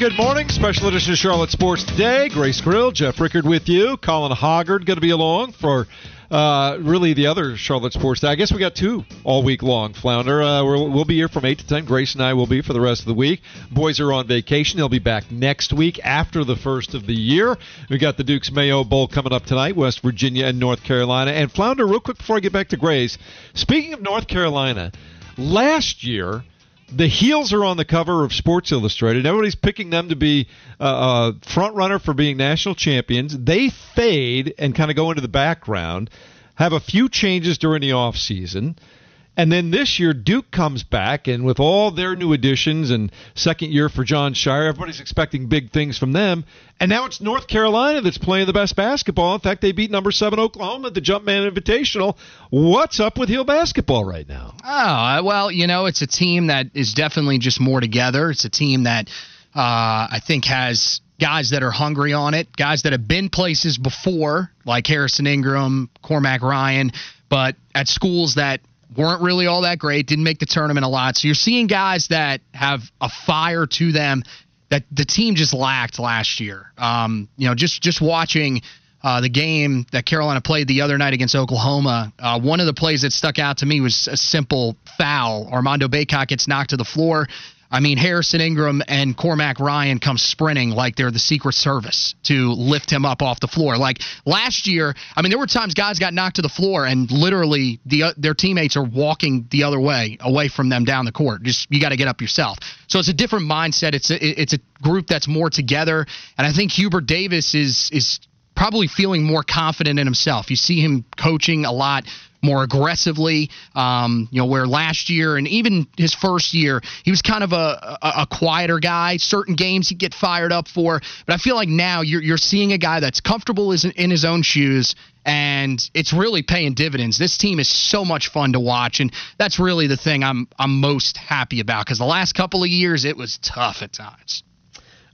good morning. Special edition of Charlotte Sports Today. Grace Grill, Jeff Rickard with you. Colin Hoggard going to be along for uh, really the other Charlotte Sports Day. I guess we got two all week long, Flounder. Uh, we'll, we'll be here from 8 to 10. Grace and I will be for the rest of the week. Boys are on vacation. They'll be back next week after the first of the year. We got the Duke's Mayo Bowl coming up tonight, West Virginia and North Carolina. And Flounder, real quick before I get back to Grace, speaking of North Carolina, last year – the heels are on the cover of Sports Illustrated. Everybody's picking them to be uh, a front runner for being national champions. They fade and kind of go into the background. Have a few changes during the off season. And then this year, Duke comes back, and with all their new additions and second year for Jon Scheyer, everybody's expecting big things from them. And now it's North Carolina that's playing the best basketball. In fact, they beat number seven Oklahoma at the Jumpman Invitational. What's up with Hill basketball right now? Oh, well, you know, it's a team that is definitely just more together. It's a team that uh, I think has guys that are hungry on it, guys that have been places before, like Harrison Ingram, Cormac Ryan, but at schools that weren't really all that great, didn't make the tournament a lot. So you're seeing guys that have a fire to them that the team just lacked last year. Um, you know, just just watching uh, the game that Carolina played the other night against Oklahoma, uh, one of the plays that stuck out to me was a simple foul. Armando Bacot gets knocked to the floor. I mean, Harrison Ingram and Cormac Ryan come sprinting like they're the Secret Service to lift him up off the floor. Like last year, I mean, there were times guys got knocked to the floor and literally the uh, their teammates are walking the other way, away from them down the court. Just you got to get up yourself. So it's a different mindset. It's a, it's a group that's more together, and I think Hubert Davis is is probably feeling more confident in himself. You see him coaching a lot more aggressively. Um, you know, where last year and even his first year, he was kind of a, a, a, quieter guy. Certain games he'd get fired up for, but I feel like now you're you're seeing a guy that's comfortable in his own shoes. And it's really paying dividends. This team is so much fun to watch, and that's really the thing I'm I'm most happy about. Because the last couple of years, it was tough at times.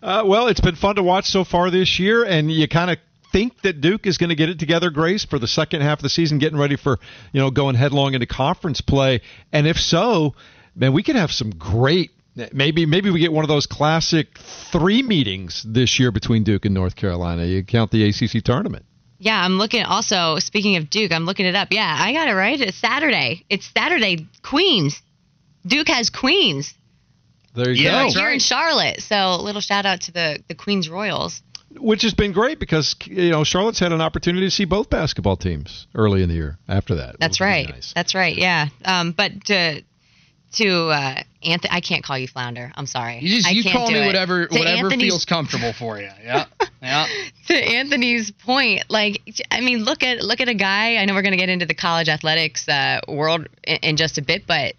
Uh, well, it's been fun to watch so far this year, and you kind of think that Duke is going to get it together, Grace, for the second half of the season, getting ready for you know going headlong into conference play? And if so, man, we could have some great. Maybe maybe we get one of those classic three meetings this year between Duke and North Carolina. You count the ACC tournament. Yeah, I'm looking. Also, speaking of Duke, I'm looking it up. Yeah, I got it right. It's Saturday. It's Saturday. Queens. Duke has Queens. There you yeah, go. Here right. in Charlotte. So, little shout out to the the Queens Royals which has been great because you know Charlotte's had an opportunity to see both basketball teams early in the year. After that, that's right. Nice. That's right. Yeah. Um, but to to uh, Anthony, I can't call you flounder. I'm sorry. You just you call me whatever whatever Anthony's, feels comfortable for you. Yeah. Yeah. to Anthony's point, like I mean, look at look at a guy. I know we're going to get into the college athletics uh, world in, in, just a bit, but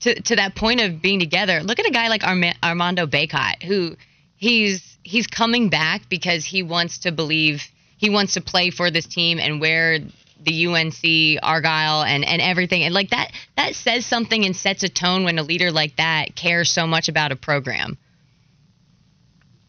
to to that point of being together, look at a guy like Arma- Armando Bacot, who he's he's coming back because he wants to believe he wants to play for this team and wear the UNC Argyle and and everything and like that that says something and sets a tone when a leader like that cares so much about a program.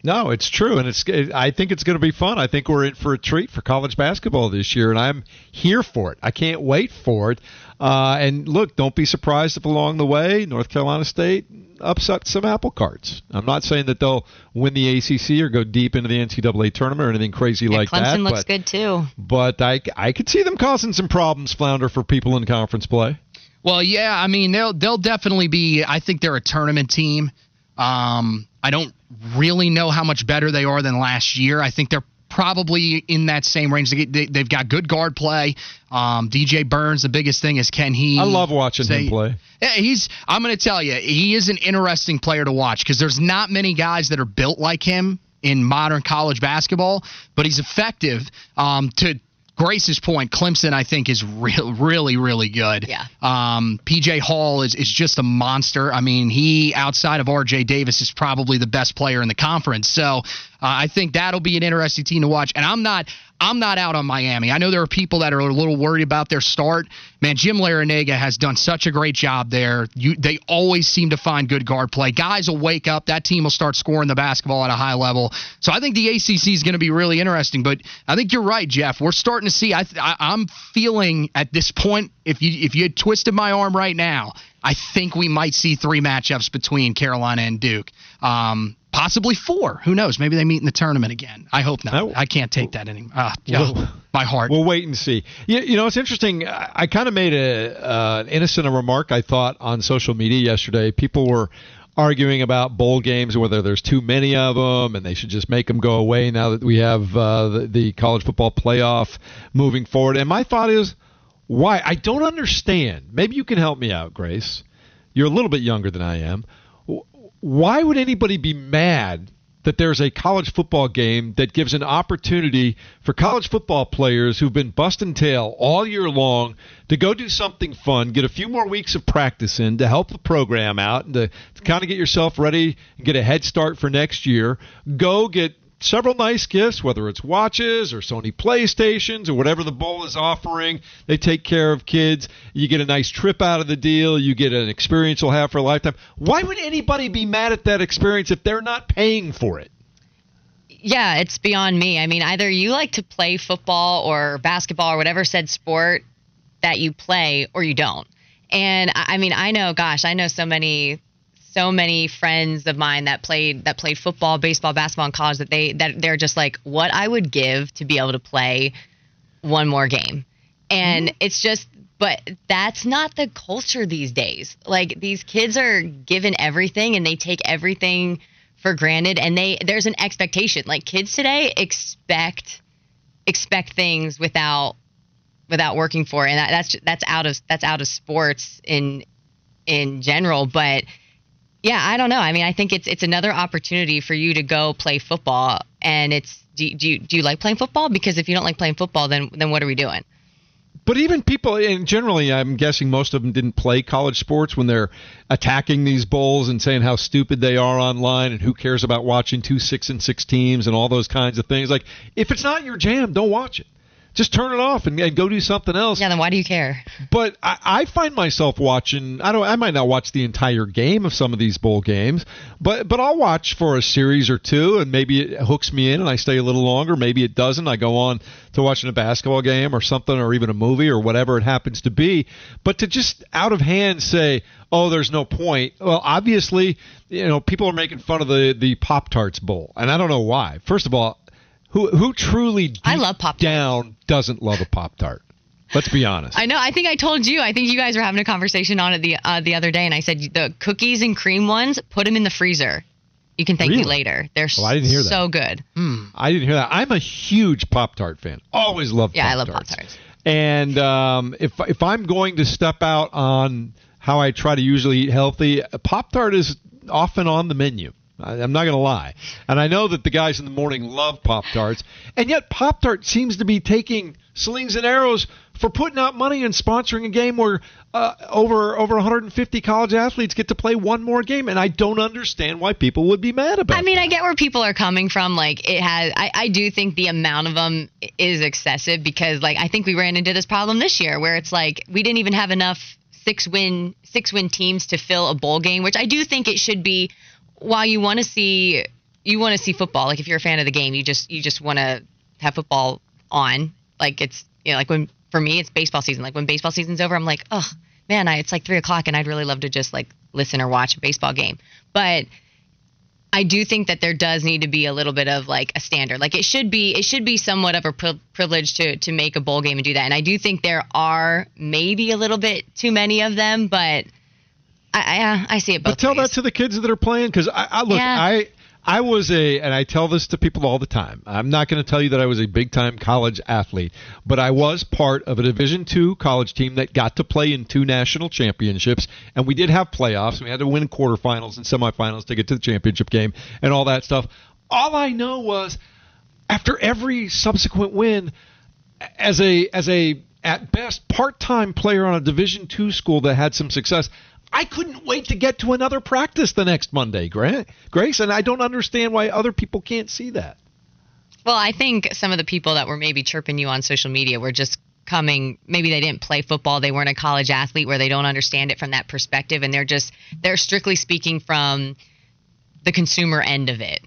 No, it's true, and it's. I think it's going to be fun. I think we're in for a treat for college basketball this year, and I'm here for it. I can't wait for it. Uh, and look, don't be surprised if along the way North Carolina State upset some apple carts. I'm not saying that they'll win the ACC or go deep into the NCAA tournament or anything crazy yeah, like Clemson that. Clemson looks good too. But I, I could see them causing some problems, flounder for people in conference play. Well, yeah, I mean they'll they'll definitely be. I think they're a tournament team. Um, I don't really know how much better they are than last year. I think they're probably in that same range. They, have they, got good guard play. Um, DJ Burns, the biggest thing is can he? I love watching say, him play. Yeah, he's. I'm going to tell you, he is an interesting player to watch because there's not many guys that are built like him in modern college basketball, but he's effective. Um, to Grace's point, Clemson, I think, is real, really, really good. Yeah. Um, PJ Hall is, is just a monster. I mean, he, outside of RJ Davis, is probably the best player in the conference. So I think that'll be an interesting team to watch. And I'm not, I'm not out on Miami. I know there are people that are a little worried about their start. Man, Jim Larrañaga has done such a great job there. You, they always seem to find good guard play. Guys will wake up. That team will start scoring the basketball at a high level. So I think the ACC is going to be really interesting. But I think you're right, Jeff. We're starting to see. I, I, I'm feeling at this point, if you if you had twisted my arm right now, I think we might see three matchups between Carolina and Duke. Um, possibly four. Who knows? Maybe they meet in the tournament again. I hope not. I, I can't take that anymore. Uh, well, my heart. We'll wait and see. You, you know, it's interesting. I, I kind of made a uh, innocent remark I thought on social media yesterday. People were arguing about bowl games, whether there's too many of them, and they should just make them go away now that we have uh, the, the college football playoff moving forward. And my thought is, why? I don't understand. Maybe you can help me out, Grace. You're a little bit younger than I am. Why would anybody be mad that there's a college football game that gives an opportunity for college football players who've been busting tail all year long to go do something fun, get a few more weeks of practice in to help the program out and to, to kind of get yourself ready and get a head start for next year. Go get several nice gifts, whether it's watches or Sony PlayStations or whatever the bowl is offering. They take care of kids. You get a nice trip out of the deal. You get an experience you'll have for a lifetime. Why would anybody be mad at that experience if they're not paying for it? Yeah, it's beyond me. I mean, either you like to play football or basketball or whatever said sport that you play or you don't. And I mean, I know, gosh, I know so many so many friends of mine that played that played football, baseball, basketball in college that they that they're just like what I would give to be able to play one more game. And mm-hmm. it's just but that's not the culture these days. Like these kids are given everything and they take everything for granted and they there's an expectation. Like kids today expect expect things without without working for it. and that, that's that's out of that's out of sports in in general, but yeah, I don't know. I mean, I think it's it's another opportunity for you to go play football, and it's do, do you do you like playing football? Because if you don't like playing football, then then what are we doing? But even people, and generally, I'm guessing most of them didn't play college sports when they're attacking these bowls and saying how stupid they are online and who cares about watching two six and six teams and all those kinds of things. Like, if it's not your jam, don't watch it just turn it off and, and, go do something else. Yeah, then why do you care? But I, I, find myself watching. I don't. I might not watch the entire game of some of these bowl games, but but I'll watch for a series or two, and maybe it hooks me in, and I stay a little longer. Maybe it doesn't. I go on to watching a basketball game or something, or even a movie or whatever it happens to be. But to just out of hand say, "Oh, there's no point." Well, obviously, you know, people are making fun of the the Pop Tarts bowl, and I don't know why. First of all, who who truly I love pop down doesn't love a pop tart. Let's be honest. I know. I think I told you. I think you guys were having a conversation on it the uh, the other day, and I said the cookies and cream ones, put them in the freezer. You can thank really? me later. They're well, I didn't hear so that. good. Hmm. I didn't hear that. I'm a huge Pop Tart fan. Always loved. Yeah. I love Pop Tarts. And um, if if I'm going to step out on how I try to usually eat healthy, Pop Tart is often on the menu. I'm not going to lie. And I know that the guys in the morning love Pop Tarts, and yet Pop Tart seems to be taking slings and arrows for putting out money and sponsoring a game where uh, over over 150 college athletes get to play one more game, and I don't understand why people would be mad about. It. I mean, I get where people are coming from. Like it has, I, I do think the amount of them is excessive because, like, I think we ran into this problem this year where it's like we didn't even have enough six win six win teams to fill a bowl game, which I do think it should be while you want to see you want to see football, like if you're a fan of the game, you just you just want to have football on. Like it's you know like when for me it's baseball season. Like when baseball season's over, I'm like, oh man, I, it's like three o'clock, and I'd really love to just like listen or watch a baseball game. But I do think that there does need to be a little bit of like a standard. Like it should be it should be somewhat of a pri- privilege to to make a bowl game and do that. And I do think there are maybe a little bit too many of them, but I, I, I see it both. But tell ways. that to the kids that are playing because I, I look Yeah. I I was a and I tell this to people all the time. I'm not going to tell you that I was a big time college athlete, but I was part of a Division two college team that got to play in two national championships, and we did have playoffs. We had to win quarterfinals and semifinals to get to the championship game and all that stuff. All I know was after every subsequent win, as a as a at best part-time player on a division 2 school that had some success I couldn't wait to get to another practice the next Monday, Gra- Grace, and I don't understand why other people can't see that. Well, I think some of the people that were maybe chirping you on social media were just coming maybe they didn't play football, they weren't a college athlete where they don't understand it from that perspective and they're just they're strictly speaking from the consumer end of it.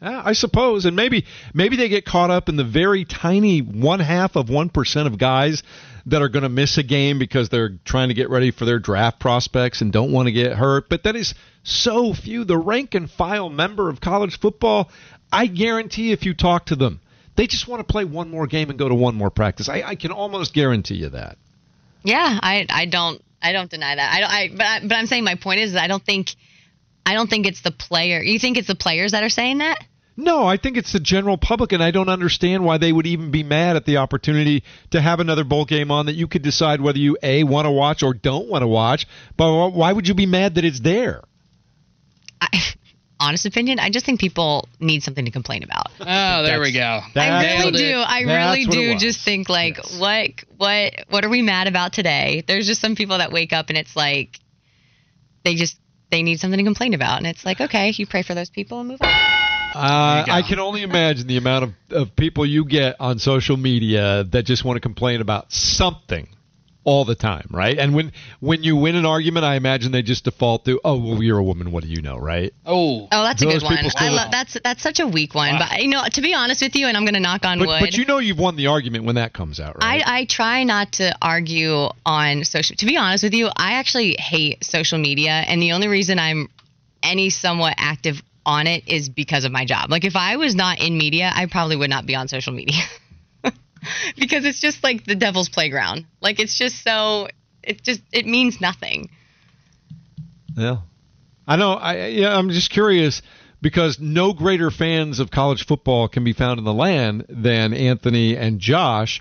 Yeah, I suppose, and maybe maybe they get caught up in the very tiny one half of one percent of guys that are going to miss a game because they're trying to get ready for their draft prospects and don't want to get hurt. But that is so few. The rank and file member of college football, I guarantee if you talk to them, they just want to play one more game and go to one more practice. I, I can almost guarantee you that. Yeah, I I don't I don't deny that. I don't. I but I, but I'm saying my point is I don't think I don't think it's the player. You think it's the players that are saying that? No, I think it's the general public, and I don't understand why they would even be mad at the opportunity to have another bowl game on that you could decide whether you a want to watch or don't want to watch. But why would you be mad that it's there? I, honest opinion, I just think people need something to complain about. Oh, there we go. I really do. I really That's what it do just think like Yes. what what what are we mad about today? There's just some people that wake up and it's like they just they need something to complain about and it's like okay, you pray for those people and move on. Uh. I can only imagine the amount of, of people you get on social media that just want to complain about something all the time, right? And when when you win an argument, I imagine they just default to, "Oh, well, you're a woman. What do you know, right?" Oh, Oh, that's a good one. I love that's that's such a weak one. Wow. But you know, to be honest with you, and I'm gonna knock on But, wood. but you know you've won the argument when that comes out, right? I, I try not to argue on social. To be honest with you, I actually hate social media, and the only reason I'm any somewhat active on it is because of my job. Like if I was not in media, I probably would not be on social media because it's just like the devil's playground. Like it's just so it just it means nothing. Yeah, I know. I yeah, I'm just curious because no greater fans of college football can be found in the land than Anthony and Josh.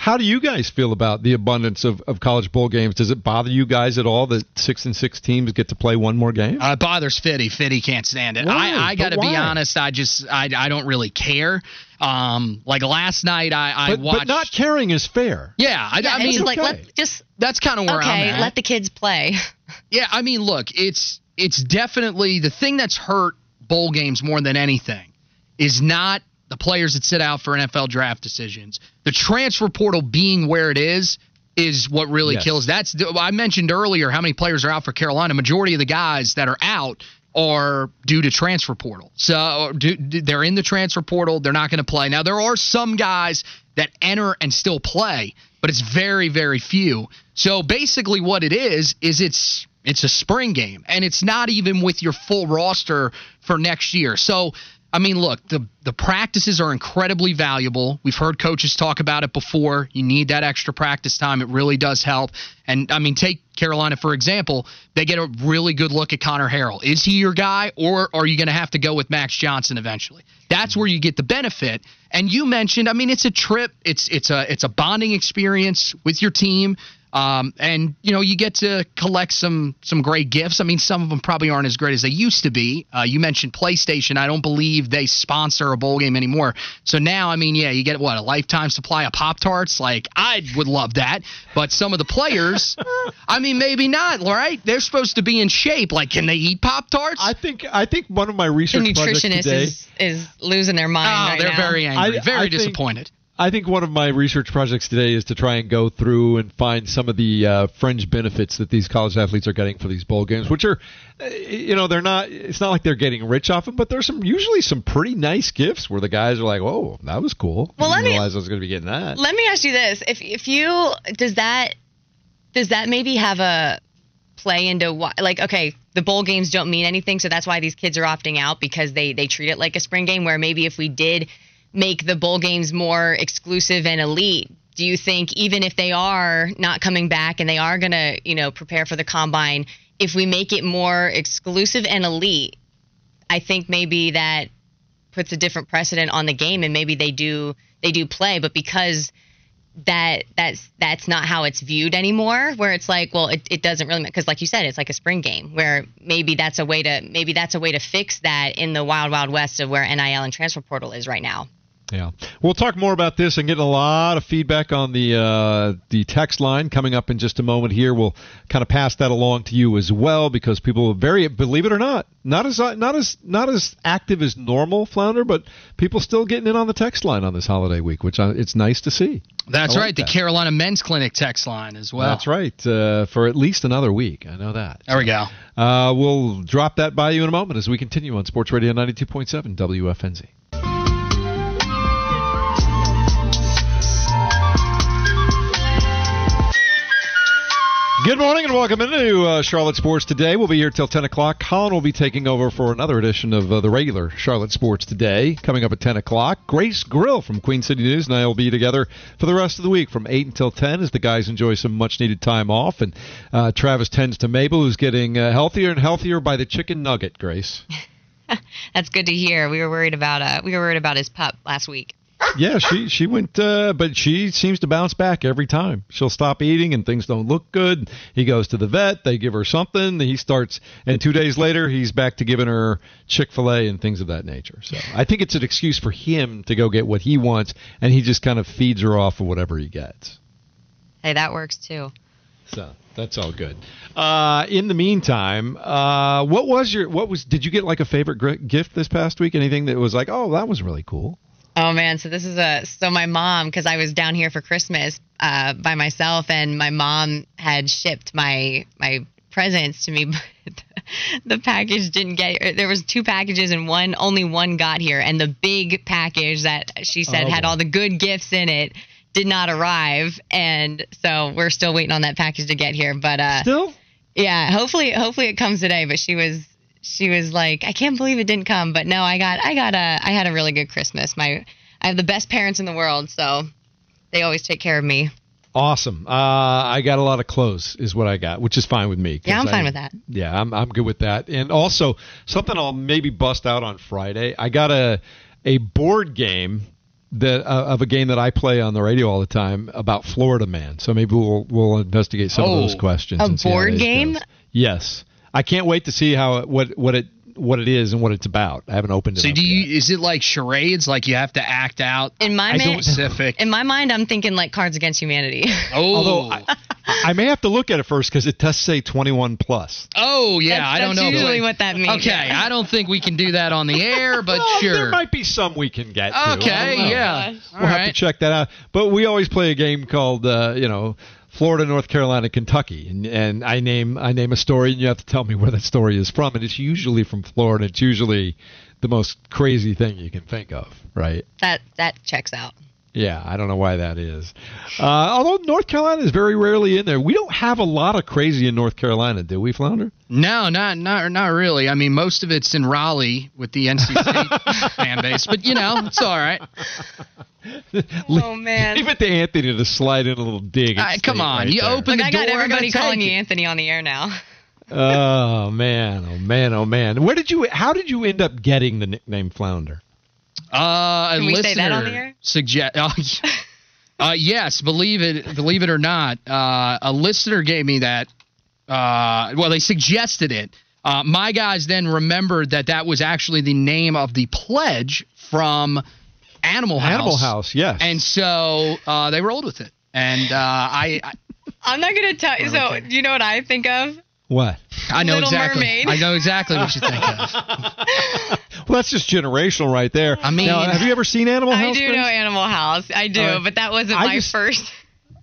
How do you guys feel about the abundance of, of college bowl games? Does it bother you guys at all that six and six teams get to play one more game? Uh, it bothers Fitty. Fitty can't stand it. Why? I, I got to be honest. I just I, I don't really care. Um, like last night I, I but, watched. but not caring is fair. yeah, I, Yeah, I mean like okay. let just that's kind of where I'm okay, at. let the kids play. Yeah, I mean, look, it's it's definitely the thing that's hurt bowl games more than anything is not the players that sit out for NFL draft decisions. The transfer portal being where it is is what really Yes. kills. That's I mentioned earlier how many players are out for Carolina. Majority of the guys that are out are due to transfer portal. So uh, do, do- they're in the transfer portal. They're not going to play. Now there are some guys that enter and still play, but it's very very few. So basically what it is is it's it's a spring game and it's not even with your full roster for next year. So I mean, look, the the practices are incredibly valuable. We've heard coaches talk about it before. You need that extra practice time. It really does help. And I mean, take Carolina for example. They get a really good look at Conner Harrell. Is he your guy, or are you going to have to go with Max Johnson eventually? That's where you get the benefit. And you mentioned, I mean, it's a trip. It's it's a it's a bonding experience with your team. Um, and you know you get to collect some some great gifts. I mean, some of them probably aren't as great as they used to be. Uh, you mentioned PlayStation. I don't believe they sponsor a bowl game anymore. So now, I mean, yeah, you get what a lifetime supply of Pop Tarts. Like I would love that, but some of the players, I mean, maybe not. Right? They're supposed to be in shape. Like, can they eat Pop Tarts? I think I think one of my research projects nutritionist today. is is losing their mind Oh, right they're now. very angry, I- very I think- disappointed. I think one of my research projects today is to try and go through and find some of the uh, fringe benefits that these college athletes are getting for these bowl games, which are, uh, you know, they're not. It's not like they're getting rich off them, but there's some usually some pretty nice gifts where the guys are like, "Whoa, that was cool." Well, I let didn't me- realize I was going to be getting that. Let me ask you this: if if you does that does that maybe have a play into why like okay the bowl games don't mean anything so that's why these kids are opting out because they they treat it like a spring game where maybe if we did make the bowl games more exclusive and elite do you think even if they are not coming back and they are going to you know prepare for the combine if we make it more exclusive and elite i think maybe that puts a different precedent on the game and maybe they do they do play but because that that's that's not how it's viewed anymore where it's like well it, it doesn't really because like you said it's like a spring game where maybe that's a way to maybe that's a way to fix that in the wild wild west of where nil and transfer portal is right now Yeah, we'll talk more about this and get a lot of feedback on the uh, the text line coming up in just a moment. Here, we'll kind of pass that along to you as well because people are very, believe it or not, not as not as not as active as normal, Flounder, but people still getting in on the text line on this holiday week, which I, it's nice to see. That's like right. The. Carolina Men's Clinic text line as well. That's right, uh, for at least another week. I know that. There we go. Uh, we'll drop that by you in a moment as we continue on Sports Radio 92.7 WFNZ. Good morning and welcome into uh, Charlotte Sports Today. We'll be here till 10 o'clock. Colin will be taking over for another edition of uh, the regular Charlotte Sports Today. Coming up at 10 o'clock, Grace Grill from Queen City News and I will be together for the rest of the week from 8 until 10 as the guys enjoy some much needed time off. And uh, Travis tends to Mabel, who's getting uh, healthier and healthier by the chicken nugget, Grace. That's good to hear. We were worried about uh, we were worried about his pup last week. Yeah, she she went, uh, but she seems to bounce back every time. She'll stop eating and things don't look good. He goes to the vet. They give her something. He starts, and two days later, he's back to giving her Chick Fil A and things of that nature. So I think it's an excuse for him to go get what he wants, and he just kind of feeds her off of whatever he gets. Hey, that works too. So that's all good. Uh, in the meantime, uh, what was your what was? Did you get like a favorite gift this past week? Anything that was like, oh, that was really cool. Oh man, so this is a so my mom because I was down here for Christmas uh, by myself, and my mom had shipped my my presents to me. But the package didn't get. There was two packages, and one only one got here, and the big package that she said Oh, had all the good gifts in it did not arrive, and so we're still waiting on that package to get here. But uh, Still, yeah, hopefully hopefully it comes today. But she was she was like, I can't believe it didn't come. But no, I got I got a I had a really good Christmas. My I have the best parents in the world, so they always take care of me. Awesome. Uh, I got a lot of clothes, is what I got, which is fine with me. Yeah, I'm I- fine with that. Yeah, I'm I'm good with that. And also something I'll maybe bust out on Friday. I got a a board game that uh, of a game that I play on the radio all the time about Florida Man. So maybe we'll we'll investigate some of those Oh. questions. A and see how board game? goes. Yes, I can't wait to see how what what it what it is and what it's about. I haven't opened it. So up do yet. you? Is it like charades? Like you have to act out In my I ma- don't- specific? in my mind, I'm thinking like Cards Against Humanity. Oh, Although I, I may have to look at it first because it does say 21 plus. oh yeah. That's- I don't that's know. the usually what that means. Okay, I don't think we can do that on the air, but Well, sure. There might be some we can get to. I don't Okay, know. yeah. We'll have right. to check that out. But we always play a game called, uh, you know, Florida, North Carolina, Kentucky, and and I name I name a story, and you have to tell me where that story is from. And it's usually from Florida. It's usually the most crazy thing you can think of, right? That that checks out. Yeah, I don't know why that is. Uh, although North Carolina is very rarely in there. We don't have a lot of crazy in North Carolina, do we, Flounder? No, not not not really. I mean, most of it's in Raleigh with the NC State fan base, but you know, it's all right. Oh man. Leave it to Anthony to slide in a little dig. at All right, come on, right you there. open Look, the I got door. everybody I'm gonna calling you. Anthony on the air now. Oh man, oh man, oh man. Where did you? How did you end up getting the nickname Flounder? Uh, a Can we listener say that on the air? Suggest. Uh, uh, yes, believe it, believe it or not, uh, a listener gave me that. Uh, well, they suggested it. Uh, my guys then remembered that that was actually the name of the pledge from Animal House. Animal House, yes. And so uh, they rolled with it. And uh, I, I, I'm not gonna tell you. So, do you know what I think of? What? I know Little exactly. Mermaid. I know exactly what you think of. Well, that's just generational right there. I mean- now, have you ever seen Animal House? I do Grace? know Animal House. I do, All right. but that wasn't I my just- first.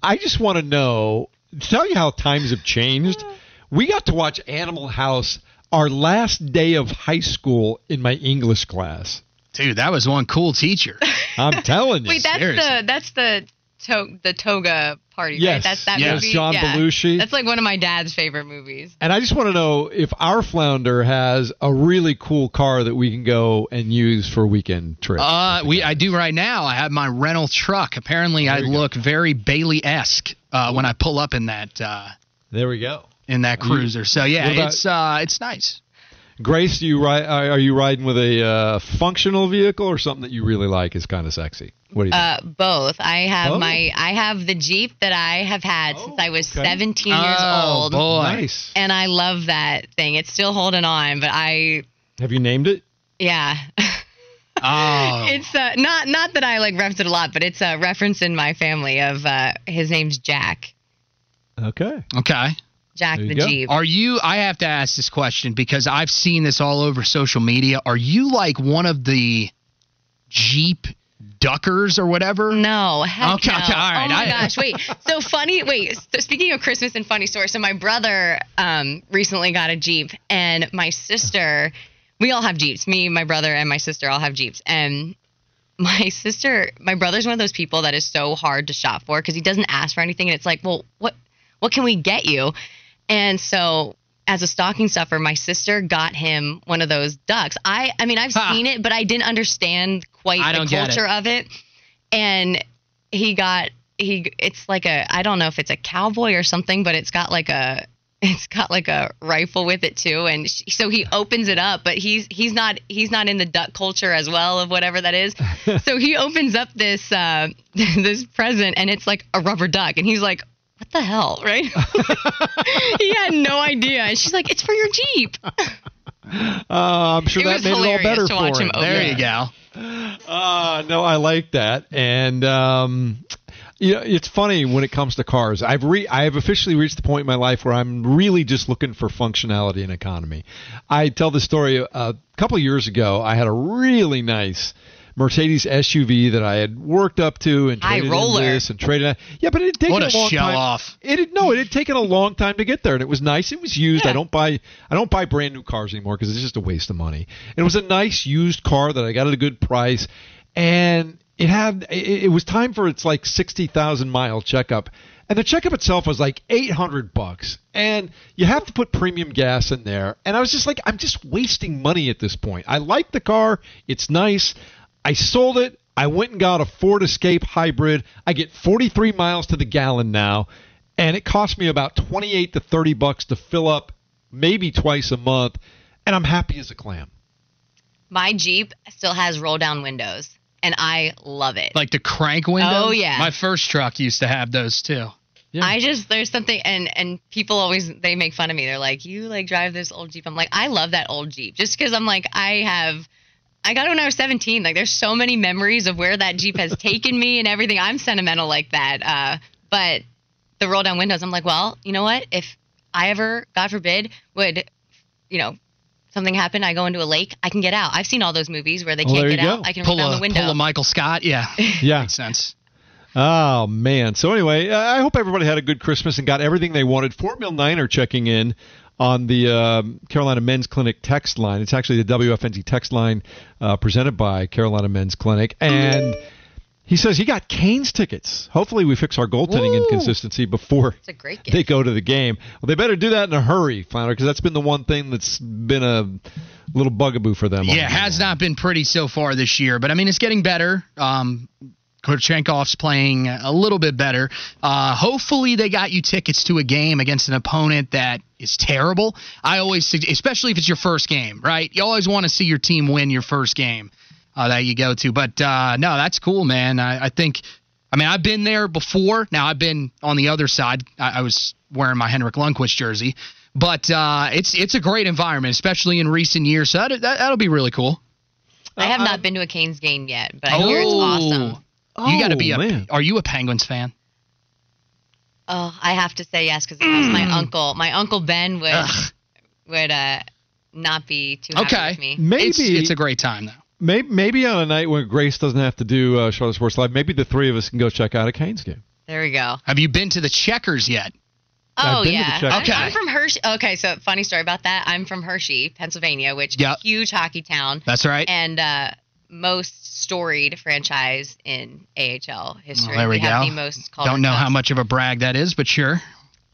I just want to know. To tell you how times have changed. We got to watch Animal House our last day of high school in my English class. Dude, that was one cool teacher. I'm telling you. Wait, that's seriously. the that's the to- the toga party, Yes, right? That's that yes. movie. John yeah. Belushi. That's like one of my dad's favorite movies. And I just want to know if our flounder has a really cool car that we can go and use for weekend trips. Uh, we I do right now. I have my rental truck. Apparently, I There you go. look very Bailey esque uh, when I pull up in that uh, there we go. in that cruiser. So yeah, about- it's uh, it's nice. Grace, you ri- are are you riding with a uh, functional vehicle or something that you really like is kind of sexy? What do you? Uh, both. I have Oh. my I have the Jeep that I have had since I was okay. 17 years oh old, boy, nice. and I love that thing. It's still holding on, but I Have you named it? yeah. oh, It's uh, not not that I like reference it a lot, but it's a reference in my family of uh, his name's Jack. Okay. okay. Jack There the go. Jeep. Are you? I have to ask this question because I've seen this all over social media. Are you like one of the Jeep duckers or whatever? No, heck Okay, no. okay, all right, Oh my I- gosh, wait. So funny. Wait. So speaking of Christmas and funny stories, so my brother um, recently got a Jeep, and my sister. We all have Jeeps. Me, my brother, and my sister all have Jeeps, and my sister, my brother's one of those people that is so hard to shop for because he doesn't ask for anything, and it's like, well, what? what can we get you? And so as a stocking stuffer, my sister got him one of those ducks. I I mean I've Ha. seen it, but I didn't understand quite I the get it. culture of it. And he got he it's like a I don't know if it's a cowboy or something, but it's got like a it's got like a rifle with it too and sh so he opens it up but he's he's not he's not in the duck culture as well of whatever that is so he opens up this uh this present and it's like a rubber duck and he's like what the hell right he had no idea and she's like it's for your jeep Uh, I'm sure It that made it all better to watch for him him. There you go. Uh, no, I like that, and um, you know, it's funny when it comes to cars. I've re- I have officially reached the point in my life where I'm really just looking for functionality and economy. I tell the story a couple of years ago. I had a really nice Mercedes SUV that I had worked up to and traded in this and traded. that. Yeah, but it had taken What a, a long show time. off. It had, no, it had taken a long time to get there, and it was nice. It was used. Yeah. I don't buy I don't buy brand new cars anymore because it's just a waste of money. And it was a nice used car that I got at a good price, and it had it, it was time for its like sixty thousand mile checkup. And the checkup itself was like 800 bucks. And you have to put premium gas in there. And I was just like, I'm just wasting money at this point. I like the car. It's nice. I sold it. I went and got a Ford Escape hybrid. I get 43 miles to the gallon now, and it cost me about 28 to 30 bucks to fill up maybe twice a month, and I'm happy as a clam. my jeep still has roll down windows and i love it Like the crank windows? Oh, yeah. My first truck used to have those too. Yeah. I just there's something and and people always they make fun of me. They're like, "You like drive this old Jeep." I'm like, "I love that old Jeep." Just cuz I'm like I have I got it when I was 17. Like there's so many memories of where that Jeep has taken me and everything. I'm sentimental like that. Uh but the roll down windows, I'm like, "Well, you know what? If I ever god forbid would you know something happen, I go into a lake, I can get out. I've seen all those movies where they Well, can't get you out. I can Pull roll down a the window. pull a Michael Scott. Yeah. Yeah. Makes sense. Oh man. So anyway, uh, I hope everybody had a good Christmas and got everything they wanted. Fort Mill Niner checking in on the um, Carolina Men's Clinic text line. It's actually the WFNZ text line uh, presented by Carolina Men's Clinic, and he says he got Canes tickets. Hopefully, we fix our goaltending Woo. inconsistency before it's a great gift. they go to the game. Well, they better do that in a hurry, Flounder, because that's been the one thing that's been a little bugaboo for them. Yeah, has not been pretty so far this year, but I mean it's getting better. Um, Kochetkov's playing a little bit better. Uh, hopefully, they got you tickets to a game against an opponent that is terrible. I always, sug- especially if it's your first game, right? You always want to see your team win your first game uh, that you go to. But uh, no, that's cool, man. I, I think. I mean, I've been there before. Now I've been on the other side. I, I was wearing my Henrik Lundqvist jersey, but uh, it's it's a great environment, especially in recent years. So that, that that'll be really cool. I have Uh, not been to a Canes game yet, but I hear it's Oh. you got to be a. man. Are you a Penguins fan? Oh, I have to say yes because my uncle. My uncle Ben would Ugh. would uh not be too happy Okay. with me. Maybe It's, it's a great time though. Maybe, maybe on a night when Grace doesn't have to do uh, Charlotte Sports Live, maybe the three of us can go check out a Canes game. There we go. Have you been to the Checkers yet? I've Oh been to the yeah. Czech- I'm, Okay. I'm from Hershey. Okay, so funny story about that. I'm from Hershey, Pennsylvania, which Yep. huge hockey town That's right. and uh most storied franchise in AHL history. Well, there we, have go. the most Don't know Cups. how much of a brag that is, but sure,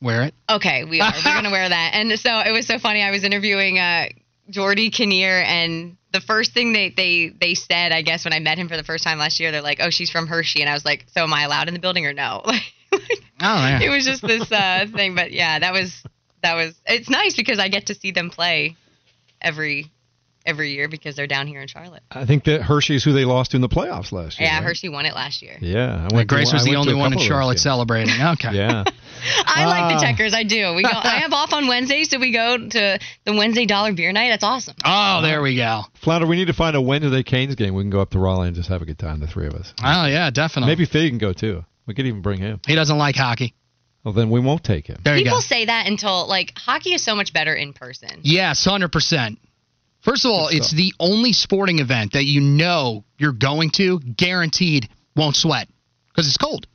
wear it. Okay, we are. We're gonna wear that. And so it was so funny. I was interviewing uh, Geordie Kinnear, and the first thing they they they said, I guess, when I met him for the first time last year, they're like, "Oh, she's from Hershey," and I was like, "So am I allowed in the building or no?" Like, Oh yeah. it was just this uh, thing. But yeah, that was that was. It's nice because I get to see them play every every year because they're down here in Charlotte. I think that Hershey's who they lost in the playoffs last year. Yeah, right? Hershey won it last year. Yeah, I went to- Grace was I the went only one in couple those Charlotte celebrating. Okay. Yeah. I like Ah. the checkers. I do. We go. I have off on Wednesday, so we go to the Wednesday dollar beer night. That's awesome. Oh, there we go. Flounder, we need to find a Wednesday Canes game. We can go up to Raleigh and just have a good time, the three of us. Oh yeah, definitely. Maybe Fig can go too. We could even bring him. he doesn't like hockey. Well, then we won't take him. There you People go. say that until like hockey is so much better in person. Yes, hundred percent. First of all, Good it's stuff. the only sporting event that you know you're going to, guaranteed won't sweat because it's cold,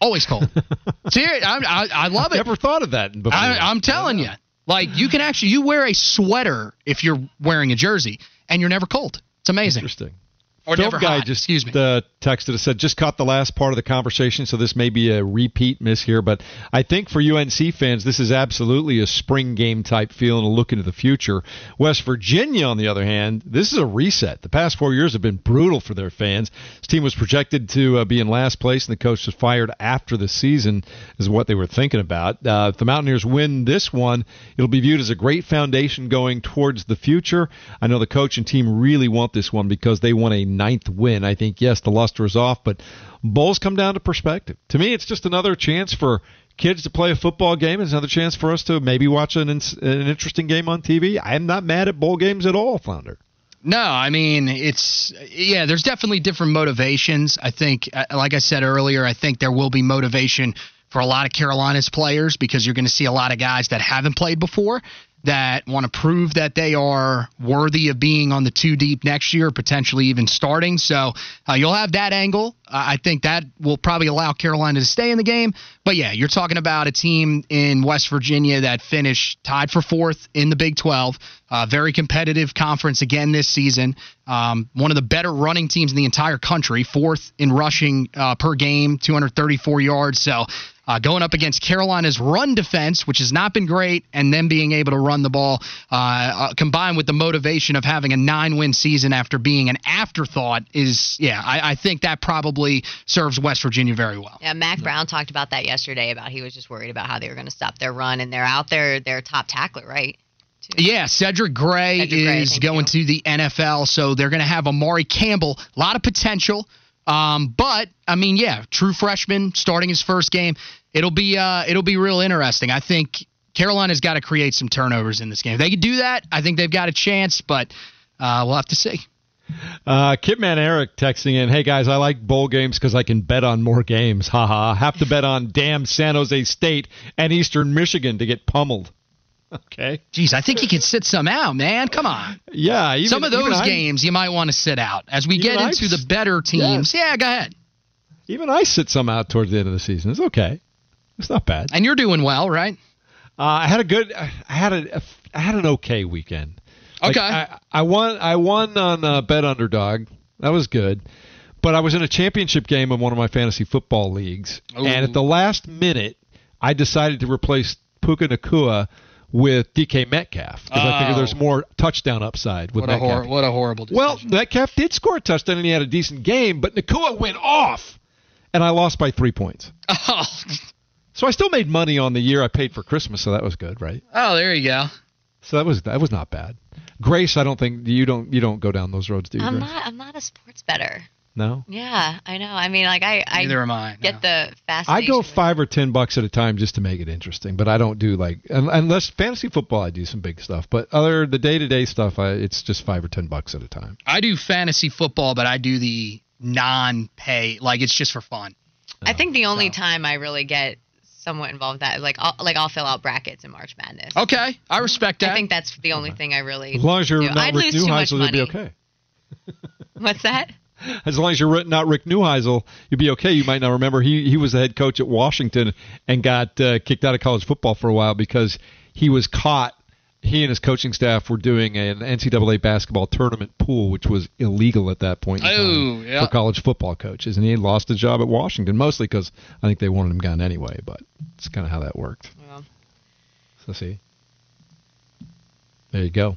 always cold. Seriously, I, I, I love it. Never thought of that before. I, I'm telling you, like you can actually you wear a sweater if you're wearing a jersey, and you're never cold. It's amazing. Interesting. Or Film guy hot, just excuse me. Uh, texted us said just caught the last part of the conversation, so this may be a repeat miss here, but I think for UNC fans, this is absolutely a spring game type feel and a look into the future. West Virginia, on the other hand, this is a reset. The past four years have been brutal for their fans. This team was projected to uh, be in last place, and the coach was fired after the season, is what they were thinking about. Uh, if the Mountaineers win this one, it'll be viewed as a great foundation going towards the future. I know the coach and team really want this one because they want a ninth win. I think, yes, the luster is off, but bowls come down to perspective. To me, it's just another chance for kids to play a football game. It's another chance for us to maybe watch an, an interesting game on TV. I'm not mad at bowl games at all, Flounder. No, I mean it's yeah. There's definitely different motivations. I think, uh, like I said earlier, I think there will be motivation for a lot of Carolina's players because you're going to see a lot of guys that haven't played before that want to prove that they are worthy of being on the two deep next year, potentially even starting. So uh, you'll have that angle. Uh, I think that will probably allow Carolina to stay in the game. But yeah, you're talking about a team in West Virginia that finished tied for fourth in the Big 12. Uh, very competitive conference again this season. Um, one of the better running teams in the entire country, fourth in rushing uh, per game, 234 yards. So uh, going up against Carolina's run defense, which has not been great, and them being able to run the ball, uh, uh, combined with the motivation of having a nine-win season after being an afterthought, is yeah, I, I, think that probably serves West Virginia very well. Yeah, Mack Brown talked about that yesterday. About he was just worried about how they were going to stop their run, and they're out there, their top tackler, right? Yeah, Cedric Gray Cedric Gray, is going you. to the NFL, so they're going to have Amare Campbell. A lot of potential. Um, but I mean, yeah, true freshman starting his first game. It'll be uh, it'll be real interesting. I think Carolina's got to create some turnovers in this game. If they could do that, I think they've got a chance. But uh, we'll have to see. Uh, Kitman Eric texting in, "Hey guys, I like bowl games because I can bet on more games. Haha, have to bet on damn San Jose State and Eastern Michigan to get pummeled." Okay. Jeez, I think you could sit some out, man. Come on. Yeah. Even, some of those games you might want to sit out. As we get into I, the better teams, yeah. yeah, go ahead. Even I sit some out towards the end of the season. It's okay. It's not bad. And you're doing well, right? Uh, I had a good. I had a. I had an okay weekend. Like, okay. I, I, won. I won on uh, bet underdog. That was good. But I was in a championship game in one of my fantasy football leagues, Ooh. and at the last minute, I decided to replace Puka Nacua with DK Metcalf because oh. I figured there's more touchdown upside with what Metcalf. A hor- what a horrible decision. Well, Metcalf did score a touchdown and he had a decent game, but Nacua went off, and I lost by three points. Oh. So I still made money on the year I paid for Christmas, so that was good, right? Oh, there you go. So that was that was not bad. Grace, I don't think you don't you don't go down those roads, do you? I'm Grace? not. I'm not a sports better. No. Yeah, I know. I mean, like I, I Neither am I. Get no. the fast. I go five or ten bucks at a time just to make it interesting, but I don't do like unless fantasy football. I do some big stuff, but other the day to day stuff, I, it's just five or ten bucks at a time. I do fantasy football, but I do the non-pay, like it's just for fun. I think the only so. time I really get somewhat involved with that is like I'll, like I'll fill out brackets in March Madness. Okay, I respect that. I think that's the only thing I really. As long as you're do. not I'd Rick lose too much Neuheisel, money. you'll be okay. What's that? As long as you're not Rick Neuheisel, you'll be okay. You might not remember he he was the head coach at Washington and got uh, kicked out of college football for a while because he was caught. He and his coaching staff were doing an NCAA basketball tournament pool, which was illegal at that point oh, yeah. for college football coaches, and he lost his job at Washington mostly because I think they wanted him gone anyway. But it's kind of how that worked. Yeah. So see, there you go.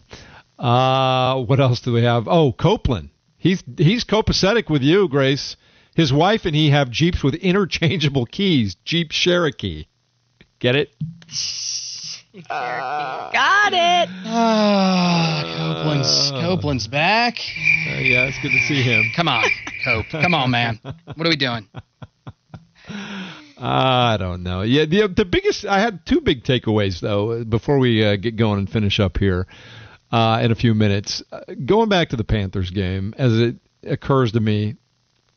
Uh, what else do we have? Oh, Copeland. He's he's copacetic with you, Grace. His wife and he have Jeeps with interchangeable keys. Jeep Cherokee. Get it? Uh, Got it. Uh, Copeland's Copeland's back. Uh, yeah, it's good to see him. Come on, Cope. Come on, man. What are we doing? I don't know. Yeah, the the biggest. I had two big takeaways though before we uh, get going and finish up here uh, in a few minutes. Uh, going back to the Panthers game, as it occurs to me,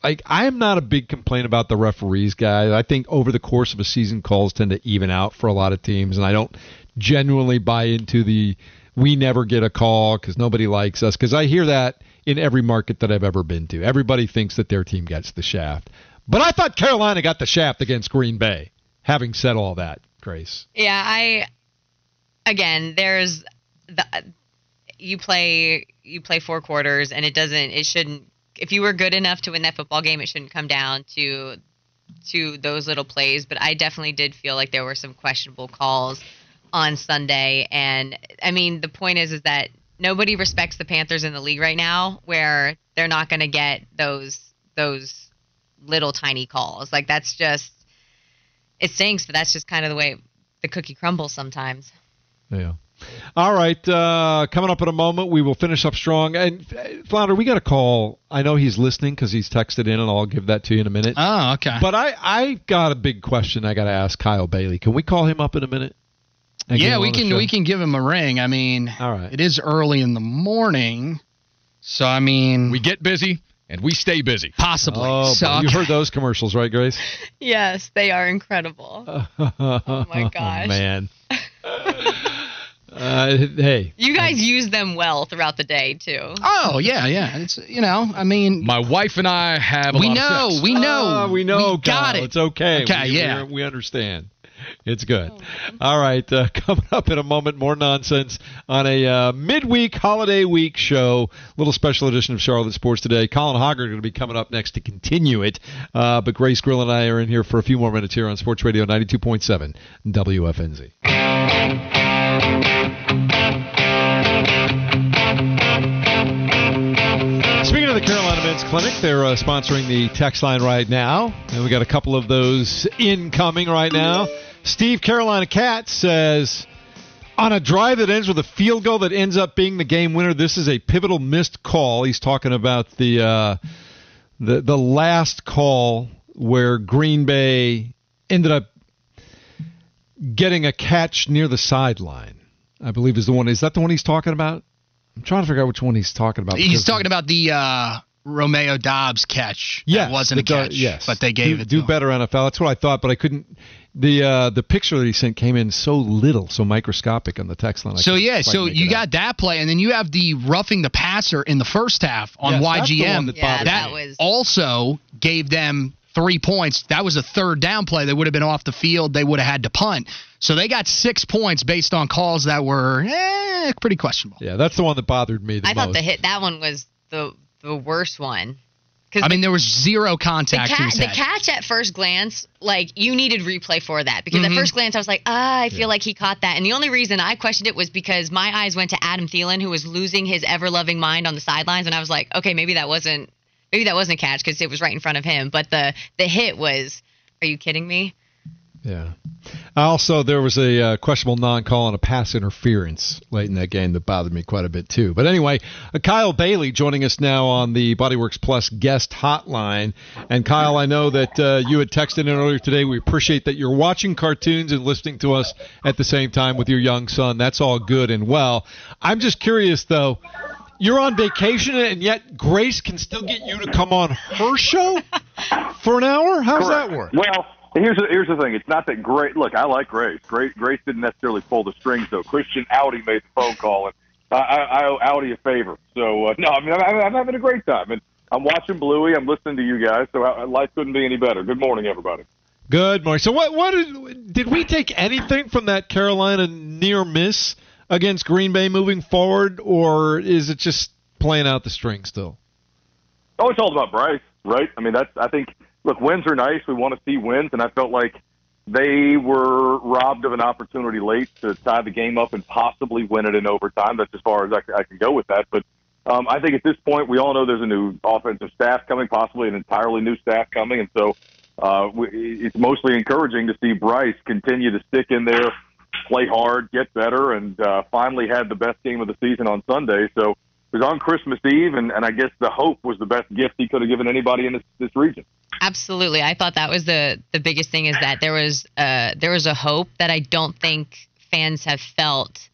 like I am not a big complaint about the referees, guys. I think over the course of a season, calls tend to even out for a lot of teams, and I don't genuinely buy into the we never get a call because nobody likes us. Because I hear that in every market that I've ever been to. Everybody thinks that their team gets the shaft, but I thought Carolina got the shaft against Green Bay. Having said all that, Grace. Yeah, I again, there's the you play you play four quarters and it doesn't it shouldn't if you were good enough to win that football game, it shouldn't come down to to those little plays. But I definitely did feel like there were some questionable calls on Sunday, and I mean the point is is that nobody respects the Panthers in the league right now, where they're not going to get those those little tiny calls. Like that's just it stinks, but that's just kind of the way the cookie crumbles sometimes. Yeah. All right. Uh, coming up in a moment, we will finish up strong. And uh, Flounder, we got a call. I know he's listening because he's texted in, and I'll give that to you in a minute. Oh, okay. But I I got a big question. I got to ask Kyle Bailey. Can we call him up in a minute? Yeah, we can we can give him a ring. I mean, All right. it is early in the morning, so I mean, We get busy and we stay busy. possibly. Oh, so you heard those commercials, right, Grace? Yes, they are incredible. oh my gosh. man. uh, hey, You guys use them well throughout the day too. Oh yeah, yeah. It's you know, I mean, My wife and I have a we lot know, of sex. we know, Oh, we know. we got Kyle. it. It's okay. Okay, we, yeah. we, we understand. It's good. All right, uh, coming up in a moment, more nonsense on a uh, midweek holiday week show. Little special edition of Charlotte Sports today. Colin Hoggard going to be coming up next to continue it. Uh, but Grace Grill and I are in here for a few more minutes here on Sports Radio 92.7 WFNZ. Clinic, they're uh, sponsoring the text line right now, and we got a couple of those incoming right now. Steve Carolina Cat says, on a drive that ends with a field goal that ends up being the game winner, this is a pivotal missed call. He's talking about the uh, the the last call where Green Bay ended up getting a catch near the sideline. I believe is the one. Is that the one he's talking about? I'm trying to figure out which one he's talking about. he's talking about the uh, Romeo Doubs catch. Yes, that wasn't a the- catch. yes, but they gave do, it. do to him. better NFL. That's what I thought, but I couldn't. The uh, the picture that he sent came in so little, so microscopic on the text line. I So yeah, so you got out. that play, and then you have the roughing the passer in the first half on Yes, that's the YGM. one that Yeah, that me. was also gave them three points. That was a third down play. They would have been off the field. They would have had to punt. So they got six points based on calls that were eh, pretty questionable. Yeah, that's the one that bothered me the most. I most. thought the hit that one was the the worst one. Because I mean, there was zero the, contact. to ca- the catch at first glance, like you needed replay for that because Mhm. at first glance I was like, ah, I feel like he caught that, and the only reason I questioned it was because my eyes went to Adam Thielen, who was losing his ever loving mind on the sidelines, and I was like, okay, maybe that wasn't maybe that wasn't a catch because it was right in front of him, but the the hit was. Are you kidding me? Yeah. Also, there was a uh, questionable non-call and a pass interference late in that game that bothered me quite a bit too. But anyway, uh, Kyle Bailey joining us now on the Bodyworks Plus guest hotline. And Kyle, I know that uh, you had texted in earlier today. We appreciate that you're watching cartoons and listening to us at the same time with your young son. That's all good and well. I'm just curious though. You're on vacation, and yet Grace can still get you to come on her show for an hour. How does that work? Well, here's the, here's the thing. It's not that great. Look, I like Grace. Grace Grace didn't necessarily pull the strings though. Christian Audi made the phone call, and I, I, I owe Audi a favor. So uh, no, I mean I'm, I'm having a great time, and I'm watching Bluey. I'm listening to you guys. So uh, life couldn't be any better. Good morning, everybody. Good morning. So, what what did, did we take anything from that Carolina near miss against Green Bay moving forward, or is it just playing out the string still? Oh, it's all about Bryce, right? I mean, that's I think. Look, wins are nice. We want to see wins, and I felt like they were robbed of an opportunity late to tie the game up and possibly win it in overtime. That's as far as I can go with that. But um, I think at this point, we all know there's a new offensive staff coming, possibly an entirely new staff coming, and so uh, we, it's mostly encouraging to see Bryce continue to stick in there, play hard, get better, and uh, finally had the best game of the season on Sunday. So it was on Christmas Eve, and, and I guess the hope was the best gift he could have given anybody in this, this region. Absolutely. I thought that was the the biggest thing is that there was uh there was a hope that I don't think fans have felt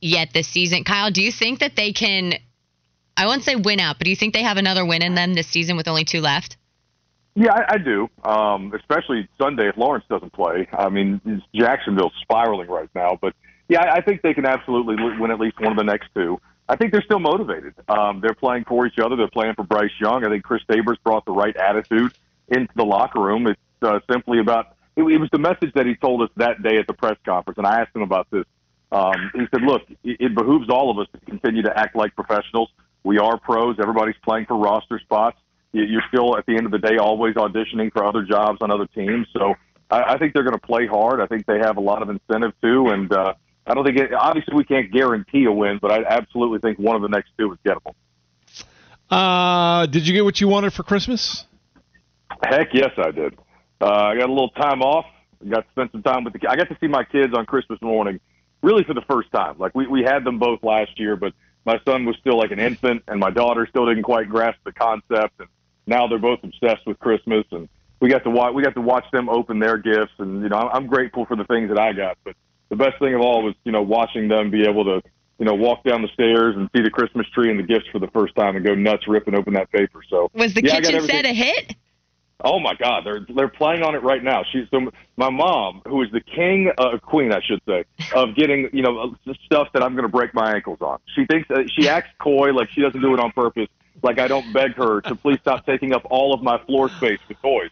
yet this season. Kyle, do you think that they can I won't say win out, but do you think they have another win in them this season with only two left? Yeah, I, I do. Um, especially Sunday if Lawrence doesn't play. I mean, Jacksonville's spiraling right now, but yeah, I, I think they can absolutely win at least one of the next two. I think they're still motivated. Um, they're playing for each other. They're playing for Bryce Young. I think Chris Tabor's brought the right attitude into the locker room. It's uh, simply about. It, it was the message that he told us that day at the press conference, and I asked him about this. Um, he said, "Look, it, it behooves all of us to continue to act like professionals. We are pros. Everybody's playing for roster spots. You- You're still, at the end of the day, always auditioning for other jobs on other teams. So I, I think they're going to play hard. I think they have a lot of incentive too. And uh, I don't think, it, obviously, we can't guarantee a win, but I absolutely think one of the next two is gettable. Uh, did you get what you wanted for Christmas? Heck yes, I did. Uh, I got a little time off. I Got to spend some time with the. ki- I got to see my kids on Christmas morning, really for the first time. Like we we had them both last year, but my son was still like an infant, and my daughter still didn't quite grasp the concept. And now they're both obsessed with Christmas, and we got to watch. We got to watch them open their gifts, and you know I'm, I'm grateful for the things that I got. But the best thing of all was you know watching them be able to you know walk down the stairs and see the Christmas tree and the gifts for the first time and go nuts ripping open that paper. So Was the Yeah, kitchen set a hit? Oh my God, they're they're playing on it right now. She's so my mom, who is the king, uh, queen, I should say, of getting you know stuff that I'm going to break my ankles on. She thinks uh, she acts coy, like she doesn't do it on purpose. Like I don't beg her to please stop taking up all of my floor space with toys.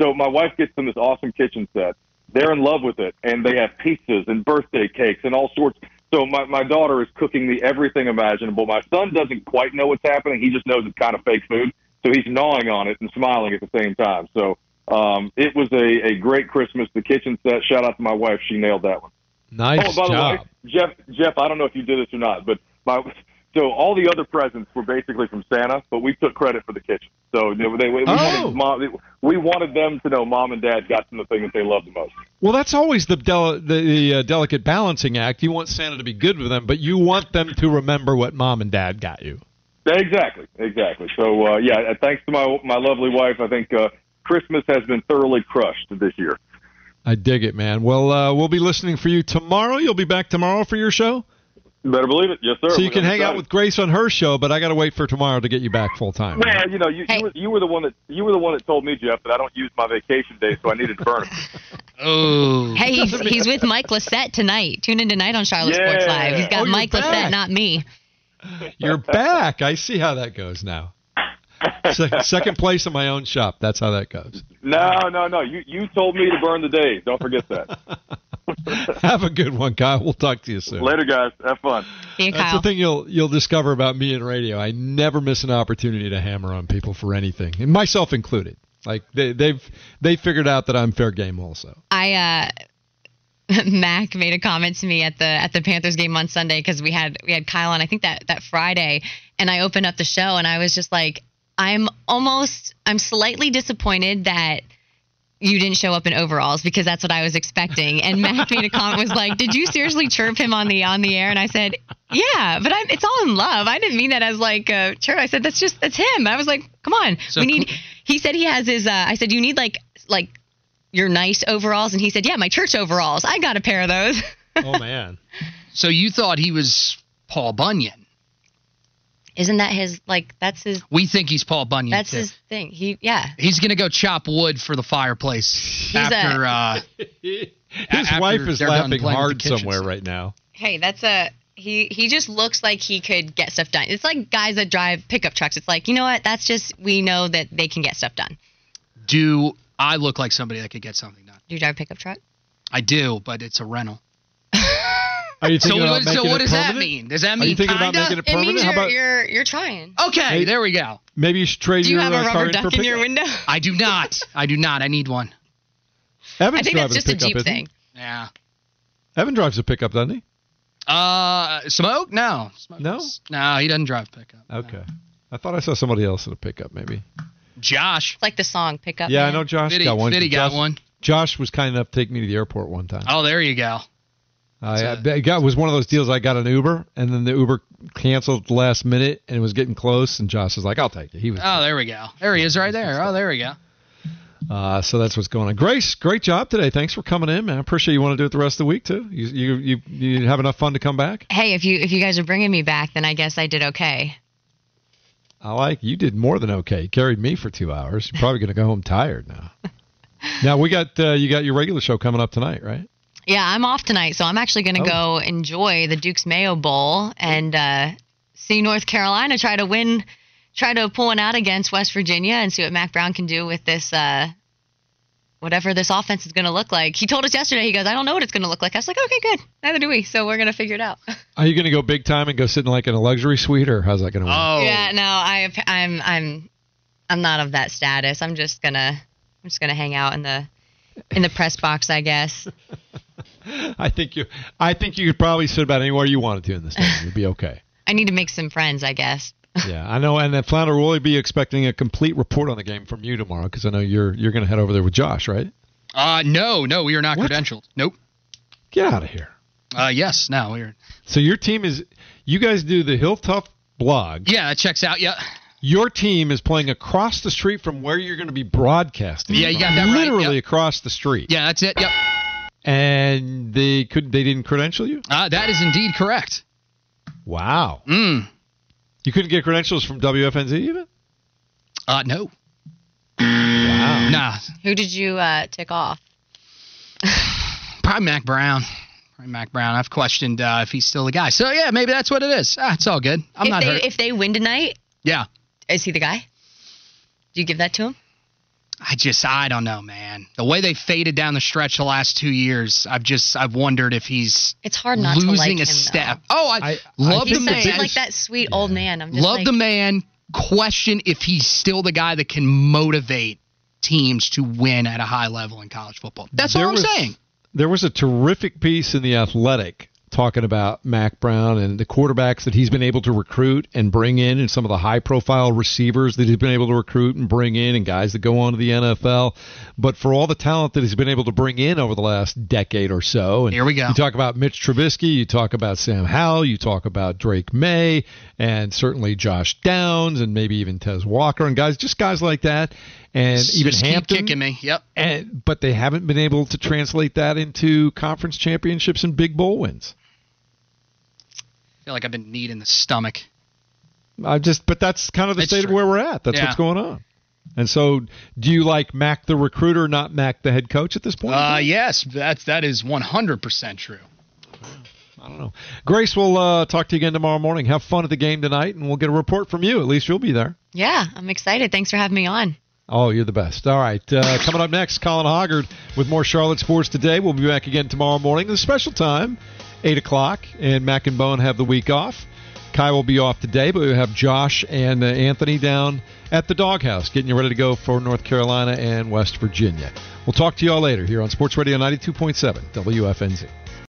So my wife gets them this awesome kitchen set. They're in love with it, and they have pizzas and birthday cakes and all sorts. So my my daughter is cooking me everything imaginable. My son doesn't quite know what's happening. He just knows it's kind of fake food. So he's gnawing on it and smiling at the same time. So um, it was a, a great Christmas. The kitchen set. Shout out to my wife. She nailed that one. Nice oh, by job. the way, Jeff, Jeff, I don't know if you did this or not, but my so all the other presents were basically from Santa, but we took credit for the kitchen. So they, they, we, Oh. wanted mom, we wanted them to know mom and dad got them the thing that they loved the most. Well, that's always the del- the, the uh, delicate balancing act. You want Santa to be good with them, but you want them to remember what mom and dad got you. Exactly, exactly. So uh, yeah, uh, thanks to my my lovely wife, I think uh, Christmas has been thoroughly crushed this year. I dig it, man. Well, uh, we'll be listening for you tomorrow. You'll be back tomorrow for your show, better believe it, yes sir. so you We're can hang out with Grace on her show. But I got to wait for tomorrow to get you back full time. Well, you know, you, Hey. you, were, you were the one that you were the one that told me, Jeff, that I don't use my vacation days, so I needed to burn them. Oh. Hey, he's he's with Mike Lissette tonight. Tune in tonight on Charlotte Yeah. Sports Live. He's got Oh, Mike back. Lissette, not me. You're back. I see how that goes now. Second place in my own shop. That's how that goes. No, no, no. You you told me to burn the days. Don't forget that. Have a good one, Kyle. We'll talk to you soon. Later, guys. Have fun. See you, That's Kyle. the thing you'll you'll discover about me in radio. I never miss an opportunity to hammer on people for anything, and myself included. Like they, they've they figured out that I'm fair game also. I uh Mac made a comment to me at the at the Panthers game on Sunday because we had we had Kyle on I think that that Friday and I opened up the show and I was just like I'm almost I'm slightly disappointed that you didn't show up in overalls because that's what I was expecting. And Mac made a comment was like did you seriously chirp him on the on the air? And I said yeah but I'm, it's all in love. I didn't mean that as like a chirp. I said that's just that's him. I was like come on. So we need he said he has his uh, I said you need like like your nice overalls. And he said yeah my church overalls. I got a pair of those. Oh man, So you thought he was Paul Bunyan? Isn't that his like that's his We think he's Paul Bunyan. that's too. his thing he yeah He's gonna go chop wood for the fireplace a- after. uh, his after wife is laughing hard somewhere stuff. right now. hey that's a he he just looks like he could get stuff done it's like guys that drive pickup trucks it's like you know what that's just we know that they can get stuff done do I look like somebody that could get something done? do you drive a pickup truck I do, but it's a rental. Are you So, thinking what, about so what it does that mean? Does that Are mean you thinking about kinda? making it it permanent? means you're, about you're you're trying Okay, Hey- there we go. maybe you should trade do you your have uh, a car rubber in for duck in your window I do not. I do not. I need one. Evan's i think driving that's just a pickup, jeep isn't he? thing Yeah. Evan drives a pickup, doesn't he? Uh, smoke? No. Smoke No? is- No, he doesn't drive pickup. No. Okay. I thought I saw somebody else in a pickup, maybe. Josh. it's like the song pickup Yeah, I know Josh Fitty, got one. Fitty got Josh, one. Josh was kind enough to take me to the airport one time. Oh, there you go. I, It's I got it was one of those deals. I got an Uber, and then the Uber canceled the last minute, and it was getting close. And Josh was like, "I'll take it." He was, Oh, there we go. There he is, right there. Oh, there we go. uh, so that's what's going on. Grace, great job today. Thanks for coming in, man. I appreciate you want to do it the rest of the week too. You you you, you have enough fun to come back. hey if you if you guys are bringing me back then i guess i did okay I like you did more than okay. You carried me for two hours. You're probably going to go home tired now. now we got uh, you got your regular show coming up tonight, right? Yeah, I'm off tonight, so I'm actually going to Oh. go enjoy the Duke's Mayo Bowl and uh, see North Carolina try to win, try to pull one out against West Virginia, and see what Mack Brown can do with this uh, whatever this offense is going to look like. He told us yesterday. He goes, I don't know what it's going to look like. I was like, okay, good. Neither do we. So we're going to figure it out. Are you going to go big time and go sit in like in a luxury suite, or how's that going to work? Oh, Yeah, no, I, I'm, I'm, I'm not of that status. I'm just gonna, I'm just gonna hang out in the, in the press box, I guess. I think you, I think you could probably sit about anywhere you wanted to in this thing. You'd be okay. I need to make some friends, I guess. yeah, I know. And then Flounder will really be expecting a complete report on the game from you tomorrow because I know you're you're going to head over there with Josh, right? Uh, no, no, we are not What? credentialed. Nope. Get out of here. Uh, yes, now we're. So your team is, you guys do the Hilltop blog. Yeah, it checks out. Yeah. Your team is playing across the street from where you're going to be broadcasting. Yeah, you got that right, Literally yep. across the street. Yeah, that's it. Yep. And they could they didn't credential you? Uh, that is indeed correct. Wow. Mm. You couldn't get credentials from WFNZ even? Uh, no. Wow. Nah. Who did you uh, tick off? Probably Mack Brown. Probably Mack Brown. I've questioned uh, if he's still the guy. So yeah, maybe that's what it is. Ah, it's all good. I'm if not they, hurt. if they win tonight, yeah. is he the guy? Do you give that to him? I just I don't know, man. The way they faded down the stretch the last two years, I've just I've wondered if he's It's hard not losing to like a him. step. Though. Oh, I, I- I love He's the think such the man. like that sweet old man. I'm just Love like, the man. Question if he's still the guy that can motivate teams to win at a high level in college football. That's There all I'm was- saying. There was a terrific piece in the Athletic talking about Mack Brown and the quarterbacks that he's been able to recruit and bring in, and some of the high-profile receivers that he's been able to recruit and bring in, and guys that go on to the NFL. But for all the talent that he's been able to bring in over the last decade or so, and Here we go. You talk about Mitch Trubisky, you talk about Sam Howell, you talk about Drake Maye, and certainly Josh Downs, and maybe even Tez Walker, and guys, just guys like that, and even Just keep Hampton kicking me. Yep. and but they haven't been able to translate that into conference championships and big bowl wins. I feel like I've been kneed in the stomach. I just, but that's kind of the It's state of where we're at. That's Yeah. what's going on. And so, do you like Mack the recruiter, not Mack the head coach at this point? Uh, yes, that's that is 100% true. I don't know. Grace, we'll uh, talk to you again tomorrow morning. Have fun at the game tonight, and we'll get a report from you. At least you'll be there. Yeah, I'm excited. Thanks for having me on. Oh, you're the best. All right. Uh, coming up next, Colin Hoggard with more Charlotte Sports Today. We'll be back again tomorrow morning. The special time, 8 o'clock, and Mac and Bone have the week off. Kai will be off today, but we have Josh and uh, Anthony down at the doghouse getting you ready to go for North Carolina and West Virginia. We'll talk to you all later here on Sports Radio 92.7 WFNZ.